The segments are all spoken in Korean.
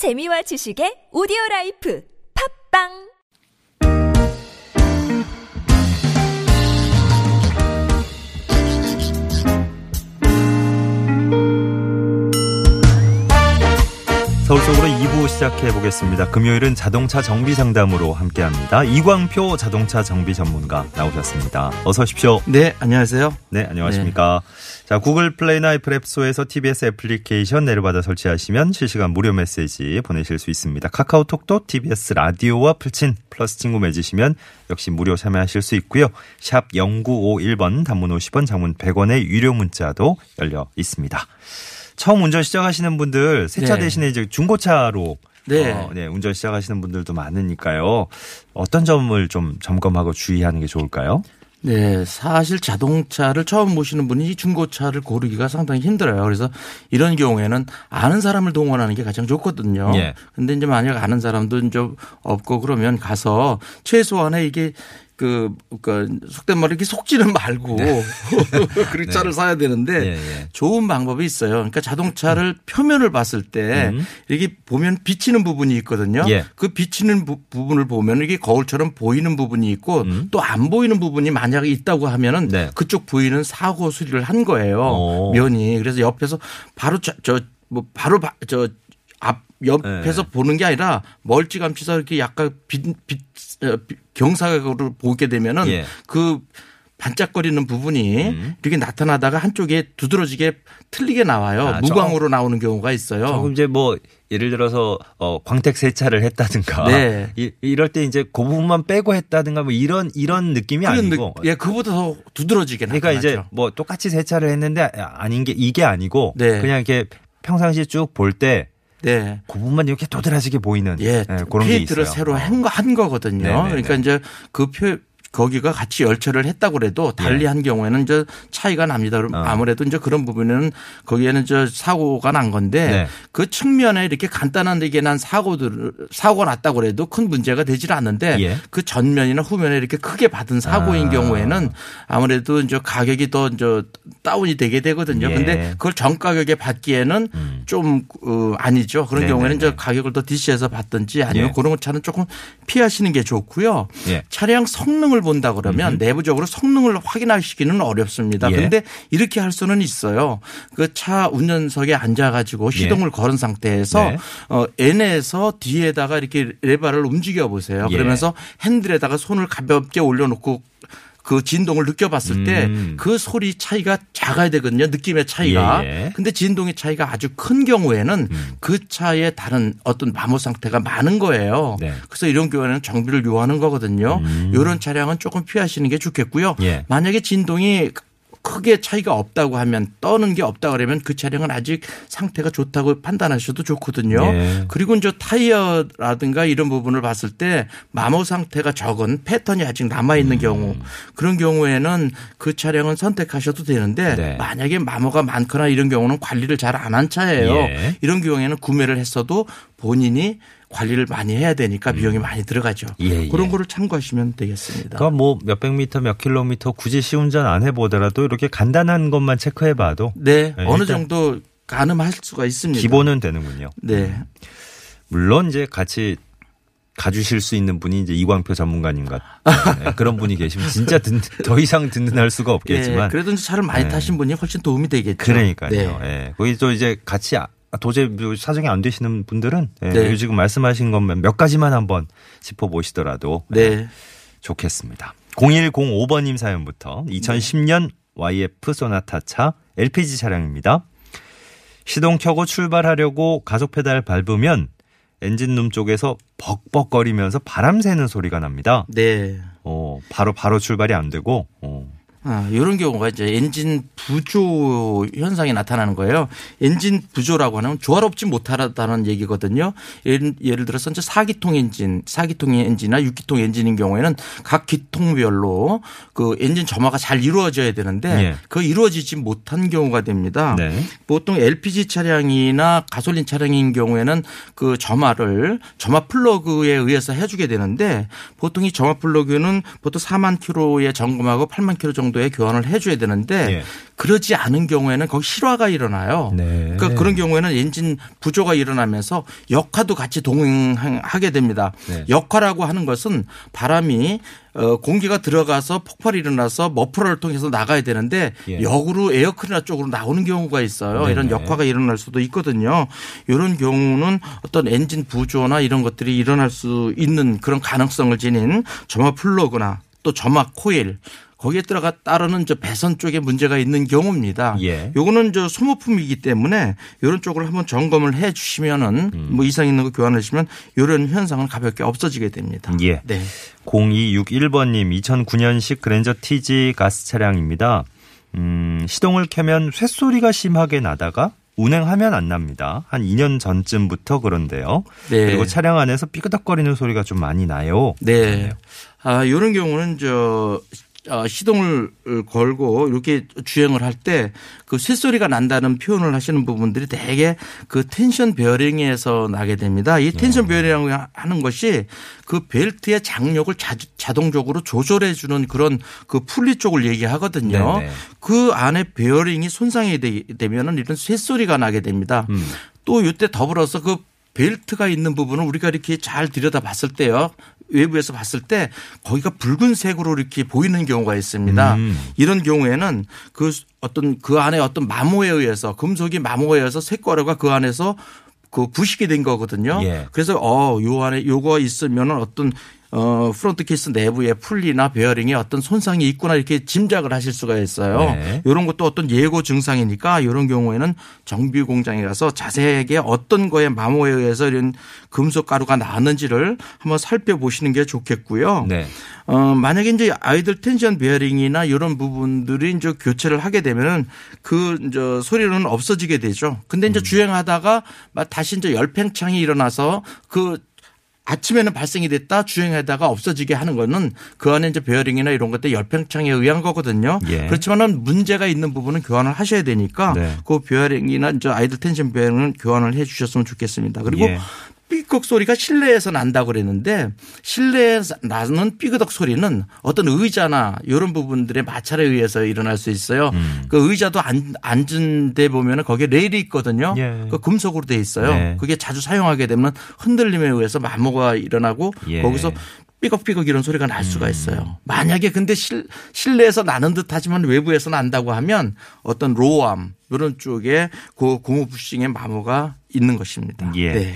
재미와 지식의 오디오 라이프. 팟빵 서울 속으로 2부 시작해 보겠습니다. 금요일은 자동차 정비 상담으로 함께 합니다. 이광표 자동차 정비 전문가 나오셨습니다. 어서 오십시오. 네, 안녕하세요. 네, 안녕하십니까. 자, 구글 플레이나 애플 앱스토어에서 TBS 애플리케이션 내려받아 설치하시면 실시간 무료 메시지 보내실 수 있습니다. 카카오톡도 TBS 라디오와 풀친 플러스 친구 맺으시면 역시 무료 참여하실 수 있고요. 샵 0951번 단문 50원 장문 100원의 유료 문자도 열려 있습니다. 처음 운전 시작하시는 분들 세차 네. 대신에 이제 중고차로 네. 어, 네, 운전 시작하시는 분들도 많으니까요. 어떤 점을 좀 점검하고 주의하는 게 좋을까요? 네, 사실 자동차를 처음 모시는 분이 중고차를 고르기가 상당히 힘들어요. 그래서 이런 경우에는 아는 사람을 동원하는 게 가장 좋거든요. 예. 근데 이제 만약 아는 사람도 이제 없고 그러면 가서 최소한의 이게 그, 그, 속된 말로 이렇게 속지는 말고 그렇게 차를 사야 되는데 네. 좋은 방법이 있어요. 그러니까 자동차를 표면을 봤을 때 음. 이렇게 보면 비치는 부분이 있거든요. 예. 그 비치는 부, 분을 보면 이게 거울처럼 보이는 부분이 있고 또안 보이는 부분이 만약에 있다고 하면은 음. 네. 그쪽 부위는 사고 수리를 한 거예요. 오. 면이. 그래서 옆에서 바로 저뭐 바로 바- 저앞 옆에서 네. 보는 게 아니라 멀찌감치서 이렇게 약간 빛, 빛, 어, 빛- 경사각으로 보게 되면은 예. 그 반짝거리는 부분이 음. 이렇게 나타나다가 한쪽에 두드러지게 틀리게 나와요. 아, 무광으로 나오는 경우가 있어요. 조금 이제 뭐 예를 들어서 어 광택 세차를 했다든가 네. 이, 이럴 때 이제 그 부분만 빼고 했다든가 뭐 이런 이런 느낌이 아니고 느- 예, 그보다 더 두드러지게 그러니까 나타나죠. 이제 뭐 똑같이 세차를 했는데 아닌 게 이게 아니고 네. 그냥 이렇게 평상시 쭉 볼 때 그 네. 부분만 이렇게 도드라지게 보이는 예, 예, 그런 게 있어요. 새로 어. 한, 거, 한 거거든요. 네네네. 그러니까 이제 그 표, 거기가 같이 열처를 했다고 그래도 달리 예. 한 경우에는 이제 차이가 납니다. 어. 아무래도 이제 그런 부분은 거기에는 저 사고가 난 건데 네. 그 측면에 이렇게 간단한 데게 난 사고들 사고가 났다고 그래도 큰 문제가 되질 않는데 예. 그 전면이나 후면에 이렇게 크게 받은 사고인 아. 경우에는 아무래도 이제 가격이 더 이제 다운이 되게 되거든요. 예. 근데 그걸 전 가격에 받기에는 음. 좀 어, 아니죠. 그런 네네네. 경우에는 이제 가격을 더 DC에서 받든지 아니면 예. 그런 차는 조금 피하시는 게 좋고요. 예. 차량 성능을 본다 그러면 내부적으로 성능을 확인하시기는 어렵습니다. 예. 그런데 이렇게 할 수는 있어요. 그 차 운전석에 앉아가지고 시동을 걸은 상태에서 네. 어, N에서 뒤에다가 이렇게 레바를 움직여 보세요. 예. 그러면서 핸들에다가 손을 가볍게 올려놓고 그 진동을 느껴봤을 음. 때그 소리 차이가 작아야 되거든요. 느낌의 차이가. 예, 예. 근데 진동의 차이가 아주 큰 경우에는 음. 그 차에 다른 어떤 마모 상태가 많은 거예요. 네. 그래서 이런 경우에는 정비를 요하는 거거든요. 이런 차량은 조금 피하시는 게 좋겠고요. 음. 예. 만약에 진동이 크게 차이가 없다고 하면 떠는 게 없다 그러면 그 차량은 아직 상태가 좋다고 판단하셔도 좋거든요. 예. 그리고 이제 타이어라든가 이런 부분을 봤을 때 마모 상태가 적은 패턴이 아직 남아 있는 음. 경우 그런 경우에는 그 차량은 선택하셔도 되는데 네. 만약에 마모가 많거나 이런 경우는 관리를 잘 안 한 차예요. 예. 이런 경우에는 구매를 했어도 본인이 관리를 많이 해야 되니까 비용이 많이 들어가죠. 음. 예, 예. 그런 거를 참고하시면 되겠습니다. 그러니까 뭐 몇백 미터 몇 킬로미터 굳이 시운전 안 해보더라도 이렇게 간단한 것만 체크해봐도 네, 네, 어느 정도 가늠할 수가 있습니다. 기본은 되는군요. 네. 물론 이제 같이 가주실 수 있는 분이 이제 이광표 전문가님 같 네, 그런 분이 계시면 진짜 든, 더 이상 든든할 수가 예, 없겠지만 그래도 이제 차를 많이 네. 타신 분이 훨씬 도움이 되겠죠. 그러니까요. 네. 예. 거기 또 이제 같이 아- 도저히 뭐 사정이 안 되시는 분들은 예, 네. 지금 말씀하신 것만 몇 가지만 한번 짚어보시더라도 예, 네. 좋겠습니다. 0105번님 사연부터 2010년 YF 소나타 차 LPG 차량입니다. 시동 켜고 출발하려고 가속 페달 밟으면 엔진룸 쪽에서 벅벅거리면서 바람 새는 소리가 납니다. 네. 어, 바로 바로 출발이 안 되고 어, 아, 이런 경우가 이제 엔진 부조 현상이 나타나는 거예요. 엔진 부조라고 하는 조화롭지 못하다는 얘기거든요. 예를, 예를 들어서 이제 4기통 엔진, 4기통 엔진이나 6기통 엔진인 경우에는 각 기통별로 그 엔진 점화가 잘 이루어져야 되는데 예. 그 이루어지지 못한 경우가 됩니다. 네. 보통 LPG 차량이나 가솔린 차량인 경우에는 그 점화를 점화 플러그에 의해서 해주게 되는데 보통 이 점화 플러그는 보통 4만 킬로에 점검하고 8만 킬로 정도 정도의 교환을 해줘야 되는데 예. 그러지 않은 경우에는 거기 실화가 일어나요. 네. 그러니까 그런 경우에는 엔진 부조가 일어나면서 역화도 같이 동행하게 됩니다. 네. 역화라고 하는 것은 바람이 어, 공기가 들어가서 폭발이 일어나서 머플러를 통해서 나가야 되는데 예. 역으로 에어클리너 쪽으로 나오는 경우가 있어요. 네네. 이런 역화가 일어날 수도 있거든요. 이런 경우는 어떤 엔진 부조나 이런 것들이 일어날 수 있는 그런 가능성을 지닌 점화 플러그나 또 점화 코일 거기에 들어가 따르는 저 배선 쪽에 문제가 있는 경우입니다. 예. 요거는 저 소모품이기 때문에 이런 쪽을 한번 점검을 해 주시면은 음. 뭐 이상 있는 거 교환하시면 이런 현상은 가볍게 없어지게 됩니다. 예. 네. 0261번님 2009년식 그랜저 TG 가스 차량입니다. 음, 시동을 켜면 쇳소리가 심하게 나다가 운행하면 안 납니다. 한 2년 전쯤부터 그런데요. 네. 그리고 차량 안에서 삐그덕거리는 소리가 좀 많이 나요. 네. 아, 이런 경우는 저 어, 시동을 걸고 이렇게 주행을 할 때 그 쇳소리가 난다는 표현을 하시는 부분들이 대개 그 텐션 베어링에서 나게 됩니다. 이 텐션 베어링이라고 하는 것이 그 벨트의 장력을 자, 자동적으로 조절해 주는 그런 그 풀리 쪽을 얘기하거든요. 네네. 그 안에 베어링이 손상이 되- 되면은 이런 쇳소리가 나게 됩니다. 음. 또 이때 더불어서 그 벨트가 있는 부분은 우리가 이렇게 잘 들여다 봤을 때요. 외부에서 봤을 때 거기가 붉은색으로 이렇게 보이는 경우가 있습니다. 음. 이런 경우에는 그 어떤 그 안에 어떤 마모에 의해서 금속이 마모에 의해서 색과류가 그 안에서 그 부식이 된 거거든요. 예. 그래서 어, 요 안에 요거 있으면은 어떤 어, front 케이스 내부에 풀리나 베어링에 어떤 손상이 있구나 이렇게 짐작을 하실 수가 있어요. 네. 이런 것도 어떤 예고 증상이니까 이런 경우에는 정비 공장에 가서 자세하게 어떤 거에 마모에 의해서 이런 금속 가루가 나왔는지를 한번 살펴보시는 게 좋겠고요. 네. 어, 만약에 이제 idle tension 베어링이나 이런 부분들이 이제 교체를 하게 되면은 그 이제 소리는 없어지게 되죠. 근데 음. 이제 주행하다가 막 다시 이제 열팽창이 일어나서 그 아침에는 발생이 됐다 주행하다가 없어지게 하는 거는 그 안에 이제 베어링이나 이런 것들 열팽창에 의한 거거든요. 예. 그렇지만은 문제가 있는 부분은 교환을 하셔야 되니까 네. 그 베어링이나 이제 idle tension 베어링은 교환을 해 주셨으면 좋겠습니다. 그리고 예. 삐걱 소리가 실내에서 난다고 그랬는데 실내에서 나는 삐그덕 소리는 어떤 의자나 이런 부분들의 마찰에 의해서 일어날 수 있어요. 음. 그 의자도 앉, 앉은 데 보면은 거기에 레일이 있거든요. 예. 그 금속으로 돼 있어요. 네. 그게 자주 사용하게 되면 흔들림에 의해서 마모가 일어나고 예. 거기서 삐걱삐걱 이런 소리가 날 수가 음. 있어요. 만약에 근데 실, 실내에서 나는 듯 하지만 외부에서 난다고 하면 어떤 로암 이런 쪽에 그 고무 부싱의 마모가 있는 것입니다. 예. 네.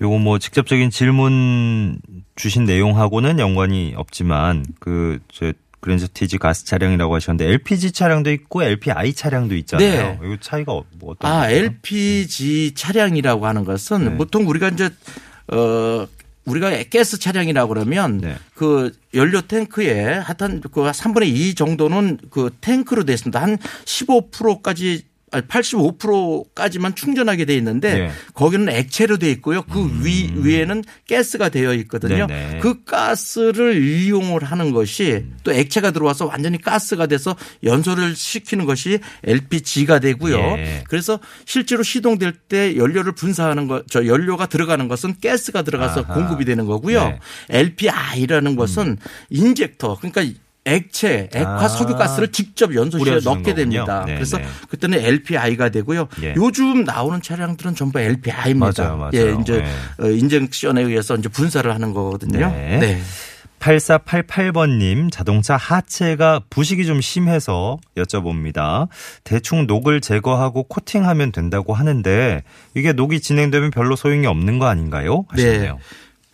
요거 뭐 직접적인 질문 주신 내용하고는 연관이 없지만 그저 그랜저 TG 가스 차량이라고 하셨는데 LPG 차량도 있고 LPI 차량도 있잖아요. 이거 차이가 어- 뭐 어떤 네. 아, 거죠? LPG 차량이라고 하는 것은 네. 보통 우리가 이제 어 우리가 가스 차량이라고 그러면 네. 그 연료 탱크에 하여튼 그 3분의 2 정도는 그 탱크로 되어 있습니다. 한 15%까지 아니 85%까지만 충전하게 돼 있는데 네. 거기는 액체로 돼 있고요. 그위 위에는 가스가 되어 있거든요. 음. 네네. 그 가스를 이용을 하는 것이 또 액체가 들어와서 완전히 가스가 돼서 연소를 시키는 것이 LPG가 되고요. 예. 그래서 실제로 시동될 때 연료를 분사하는 것, 저 연료가 들어가는 것은 가스가 들어가서 아하. 공급이 되는 거고요. 네. LPI라는 것은 인젝터, 그러니까 액체, 액화 아. 석유 가스를 직접 연소실에 넣게 거군요. 됩니다. 네네. 그래서 그때는 LPI가 되고요. 예. 요즘 나오는 차량들은 전부 LPI입니다. 맞아요, 맞아요. 예, 이제 네. 어, 인젝션에 의해서 이제 분사를 하는 거거든요. 네. 네. 8488번님 자동차 하체가 부식이 좀 심해서 여쭤봅니다. 대충 녹을 제거하고 코팅하면 된다고 하는데 이게 녹이 진행되면 별로 소용이 없는 거 아닌가요? 하시네요.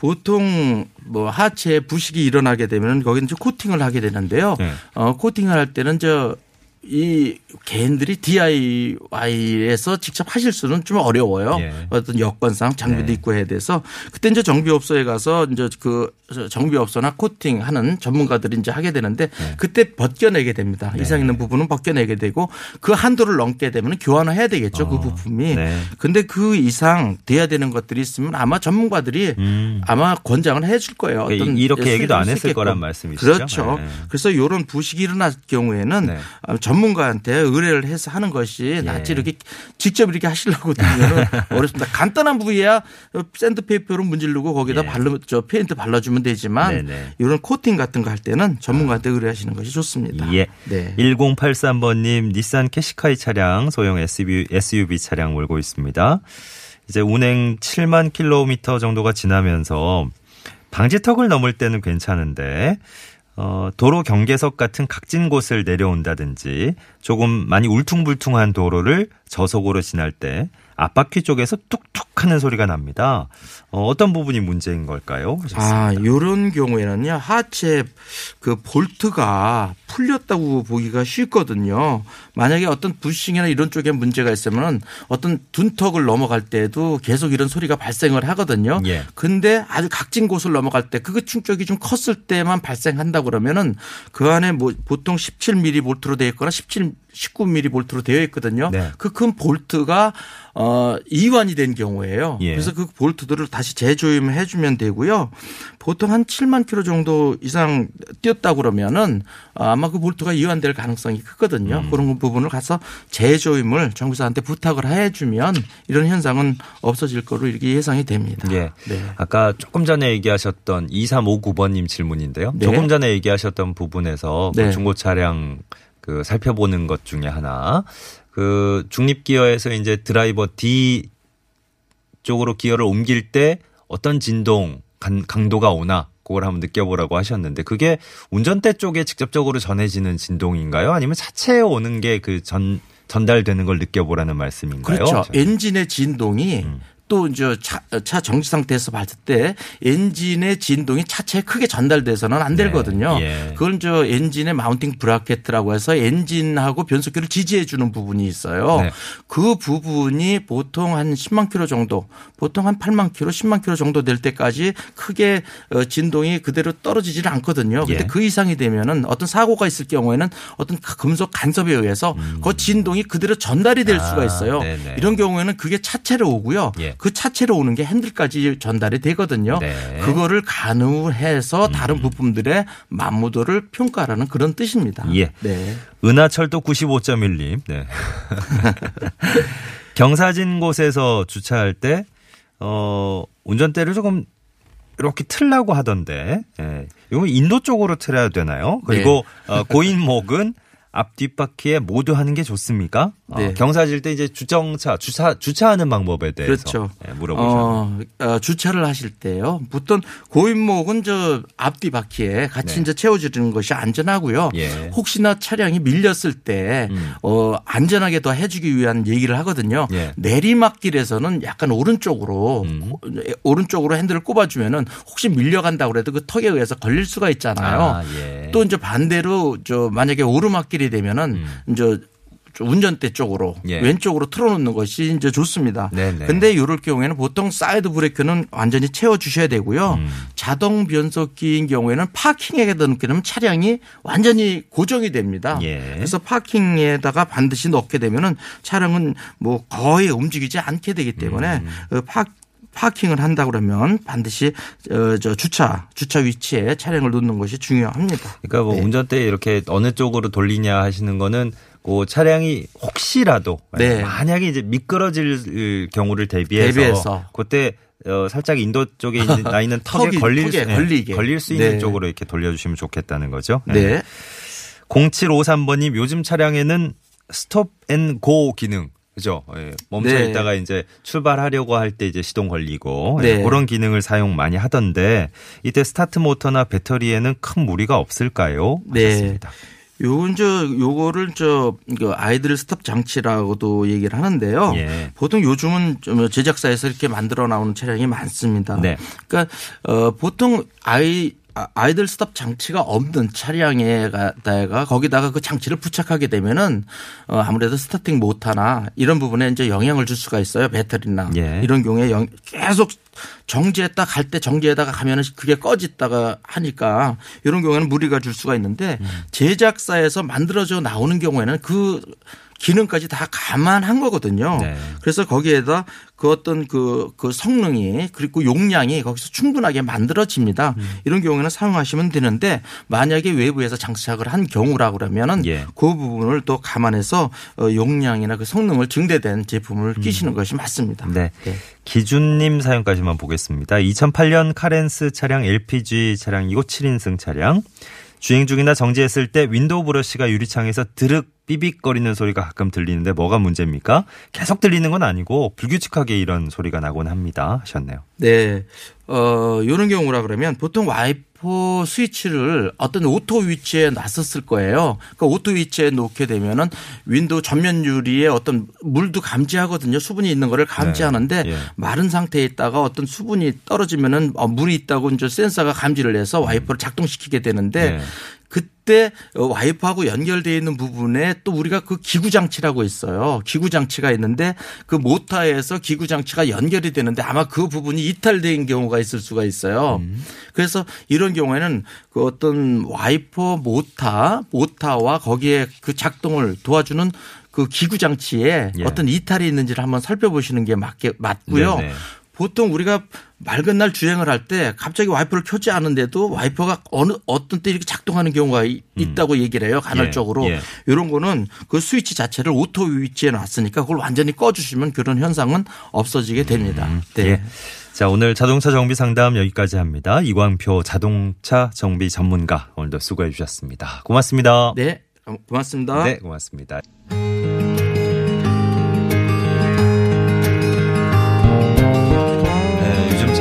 보통 뭐 하체 부식이 일어나게 되면 거기는 이제 코팅을 하게 되는데요. 네. 어, 코팅을 할 때는 저 이 개인들이 DIY에서 직접 하실 수는 좀 어려워요. 예. 어떤 여건상 장비도 네. 있고 해야 돼서 그때 이제 정비업소에 가서 이제 그 정비업소나 코팅하는 전문가들이 이제 하게 되는데 네. 그때 벗겨내게 됩니다. 이상 있는 부분은 벗겨내게 되고 그 한도를 넘게 되면 교환을 해야 되겠죠. 그 어, 부품이. 네. 근데 그 이상 돼야 되는 것들이 있으면 아마 전문가들이 음. 아마 권장을 해 줄 거예요. 그러니까 어떤 이렇게 얘기도 안 했을. 거란 말씀이시죠? 그렇죠. 네. 그래서 이런 부식이 일어날 경우에는 네. 아, 전문가한테 의뢰를 해서 하는 것이 낫지 이렇게 직접 이렇게 하시려고 들면 어렵습니다. 간단한 부위야 샌드페이퍼로 문지르고 거기다 예. 발라 저 페인트 발라주면 되지만 네네. 이런 코팅 같은 거 할 때는 전문가한테 의뢰하시는 것이 좋습니다. 예. 네. 1083번님 닛산 캐시카이 차량 소형 SUV, SUV 차량 몰고 있습니다. 이제 운행 7만 킬로미터 정도가 지나면서 방지턱을 넘을 때는 괜찮은데 어, 도로 경계석 같은 각진 곳을 내려온다든지 조금 많이 울퉁불퉁한 도로를 저속으로 지날 때 앞바퀴 쪽에서 뚝뚝 하는 소리가 납니다. 어, 어떤 부분이 문제인 걸까요? 하셨습니다. 아, 요런 경우에는요, 하체 그 볼트가 풀렸다고 보기가 쉽거든요. 만약에 어떤 부싱이나 이런 쪽에 문제가 있으면 어떤 둔턱을 넘어갈 때도 계속 이런 소리가 발생을 하거든요. 예. 근데 아주 각진 곳을 넘어갈 때 그 충격이 좀 컸을 때만 발생한다 그러면은 그 안에 뭐 보통 17mm 볼트로 되어 있거나 17 19mm 볼트로 되어 있거든요. 네. 그큰 볼트가 어 이완이 된 경우 예요. 예. 그래서 그 볼트들을 다시 재조임해 주면 되고요. 보통 한 7만 킬로 정도 이상 뛰었다 그러면은 아마 그 볼트가 이완될 가능성이 크거든요. 음. 그런 부분을 가서 재조임을 정비사한테 부탁을 해 주면 이런 현상은 없어질 거로 이렇게 예상이 됩니다. 예. 네. 아까 조금 전에 얘기하셨던 2359번님 질문인데요. 네. 조금 전에 얘기하셨던 부분에서 그 네. 중고 차량 그 살펴보는 것 중에 하나 그 중립 기어에서 이제 드라이브 D 쪽으로 기어를 옮길 때 어떤 진동 간- 강도가 오나 그걸 한번 느껴보라고 하셨는데 그게 운전대 쪽에 직접적으로 전해지는 진동인가요? 아니면 차체에 오는 게 그 전 전달되는 걸 느껴보라는 말씀인가요? 그렇죠. 엔진의 진동이 음. 또 이제 차, 차 정지 상태에서 봤을 때 엔진의 진동이 차체에 크게 전달돼서는 안 네. 되거든요. 예. 그건 저 엔진의 mounting bracket이라고 해서 엔진하고 변속기를 지지해 주는 부분이 있어요. 네. 그 부분이 보통 한 10만 킬로 정도, 보통 한 8만 킬로, 10만 킬로 정도 될 때까지 크게 어, 진동이 그대로 떨어지지는 않거든요. 근데 예. 그 이상이 되면은 어떤 사고가 있을 경우에는 어떤 금속 간섭에 의해서 그 진동이 그대로 전달이 될 음. 아, 수가 있어요. 네네. 이런 경우에는 그게 차체로 오고요. 예. 그 차체로 오는 게 핸들까지 전달이 되거든요. 네. 그거를 가누해서 다른 부품들의 만무도를 평가하라는 그런 뜻입니다. 예. 네. 은하철도 95.1님. 네. 경사진 곳에서 주차할 때, 어, 운전대를 조금 이렇게 틀라고 하던데, 예. 이건 인도 쪽으로 틀어야 되나요? 그리고 네. 어, 고인목은 앞 뒷바퀴에 모두 하는 게 좋습니까? 어, 네. 경사질 때 이제 주정차, 주차, 주차하는 방법에 대해서 그렇죠. 예, 물어보셨는데. 어, 어, 주차를 하실 때요. 보통 고인목은 저 앞뒤 바퀴에 같이 네. 이제 채워지는 것이 안전하고요. 예. 혹시나 차량이 밀렸을 때 음. 어, 안전하게 더 해주기 위한 얘기를 하거든요. 예. 내리막길에서는 약간 오른쪽으로 음. 오른쪽으로 핸들을 꺾어주면은 혹시 밀려간다 그래도 그 턱에 의해서 걸릴 수가 있잖아요. 아, 예. 또 이제 반대로 저 만약에 오르막길이 되면은 이제 저 운전대 쪽으로 음. 예. 왼쪽으로 틀어놓는 것이 이제 좋습니다. 네네. 근데 이럴 경우에는 보통 사이드 브레이크는 완전히 채워 주셔야 되고요. 음. 자동 변속기인 경우에는 parking에다 넣게 되면 차량이 완전히 고정이 됩니다. 예. 그래서 parking에다가 반드시 넣게 되면은 차량은 뭐 거의 움직이지 않게 되기 때문에 음. 어, 파 파킹을 한다 그러면 반드시 어, 저 주차 주차 위치에 차량을 놓는 것이 중요합니다. 그러니까 뭐 네. 운전대 이렇게 어느 쪽으로 돌리냐 하시는 거는 그 차량이 혹시라도 네. 만약에 이제 미끄러질 경우를 대비해서, 대비해서. 그때 어, 살짝 인도 쪽에 있는, 나 있는 턱에 턱이- 걸릴 턱에 수, 예, 걸리게. 걸릴 수 있는 네. 쪽으로 이렇게 돌려주시면 좋겠다는 거죠. 네. 0753번님 요즘 차량에는 stop and go 기능 그죠? 예, 멈춰 네. 있다가 이제 출발하려고 할 때 이제 시동 걸리고 예, 네. 그런 기능을 사용 많이 하던데 이때 스타트 모터나 배터리에는 큰 무리가 없을까요? 네. 하셨습니다. 요건 저 요거를 저 이거 idle stop 장치라고도 얘기를 하는데요. 예. 보통 요즘은 좀 제작사에서 이렇게 만들어 나오는 차량이 많습니다. 네. 그러니까 어 보통 아이 아, idle stop 장치가 없는 차량에다가 거기다가 그 장치를 부착하게 되면은 어 아무래도 스타팅 못하나 이런 부분에 이제 영향을 줄 수가 있어요 배터리나 예. 이런 경우에 영- 계속 정지했다 갈 때 정지에다가 가면은 그게 꺼졌다가 하니까 이런 경우에는 무리가 줄 수가 있는데 음. 제작사에서 만들어져 나오는 경우에는 그 기능까지 다 감안한 거거든요. 네. 그래서 거기에다 그 어떤 그, 그 성능이 그리고 용량이 거기서 충분하게 만들어집니다. 음. 이런 경우에는 사용하시면 되는데 만약에 외부에서 장착을 한 경우라 그러면은 예. 그 부분을 또 감안해서 어, 용량이나 그 성능을 증대된 제품을 음. 끼시는 것이 맞습니다. 네. 기준님 사연까지만 보겠습니다. 2008년 카렌스 차량 LPG 차량이고 7인승 차량. 주행 중이나 정지했을 때 윈도우 브러쉬가 유리창에서 드륵 삐빅거리는 소리가 가끔 들리는데 뭐가 문제입니까? 계속 들리는 건 아니고 불규칙하게 이런 소리가 나곤 합니다. 하셨네요. 네. 어, 요런 경우라 그러면 보통 와이퍼 스위치를 어떤 auto 위치에 놨었을 거예요. 그러니까 auto 위치에 놓게 되면은 윈도우 전면 유리에 어떤 물도 감지하거든요. 수분이 있는 거를 감지하는데 네. 예. 마른 상태에 있다가 어떤 수분이 떨어지면은 어, 물이 있다고 이제 센서가 감지를 해서 와이퍼를 작동시키게 되는데 네. 그때 어, 와이퍼하고 연결되어 있는 부분에 또 우리가 그 기구 장치라고 있어요. 기구 장치가 있는데 그 모터에서 기구 장치가 연결이 되는데 아마 그 부분이 이탈된 경우가 있을 수가 있어요. 그래서 이런 경우에는 그 어떤 와이퍼 모터, 모터와 거기에 그 작동을 도와주는 그 기구 장치에 예. 어떤 이탈이 있는지를 한번 살펴보시는 게 맞게 맞고요. 네네. 보통 우리가 맑은 날 주행을 할 때 갑자기 와이퍼를 켜지 않은데도 와이퍼가 어느 어떤 때 이렇게 작동하는 경우가 이- 있다고 얘기를 해요. 간헐적으로. 예, 예. 이런 거는 그 스위치 자체를 auto 위치에 놨으니까 그걸 완전히 꺼주시면 그런 현상은 없어지게 됩니다. 네. 예. 자, 오늘 자동차 정비 상담 여기까지 합니다. 이광표 자동차 정비 전문가 오늘도 수고해 주셨습니다. 고맙습니다. 네. 고맙습니다. 네, 고맙습니다.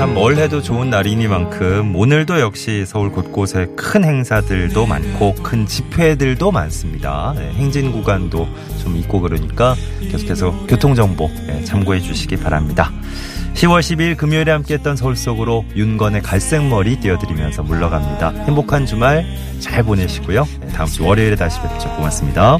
참 뭘 해도 좋은 날이니만큼 오늘도 역시 서울 곳곳에 큰 행사들도 많고 큰 집회들도 많습니다. 네, 행진 구간도 좀 있고 그러니까 계속해서 교통정보 네, 참고해 주시기 바랍니다. 10월 10일 금요일에 함께했던 서울 속으로 윤건의 갈색머리 띄워드리면서 물러갑니다. 행복한 주말 잘 보내시고요. 네, 다음 주 월요일에 다시 뵙죠. 고맙습니다.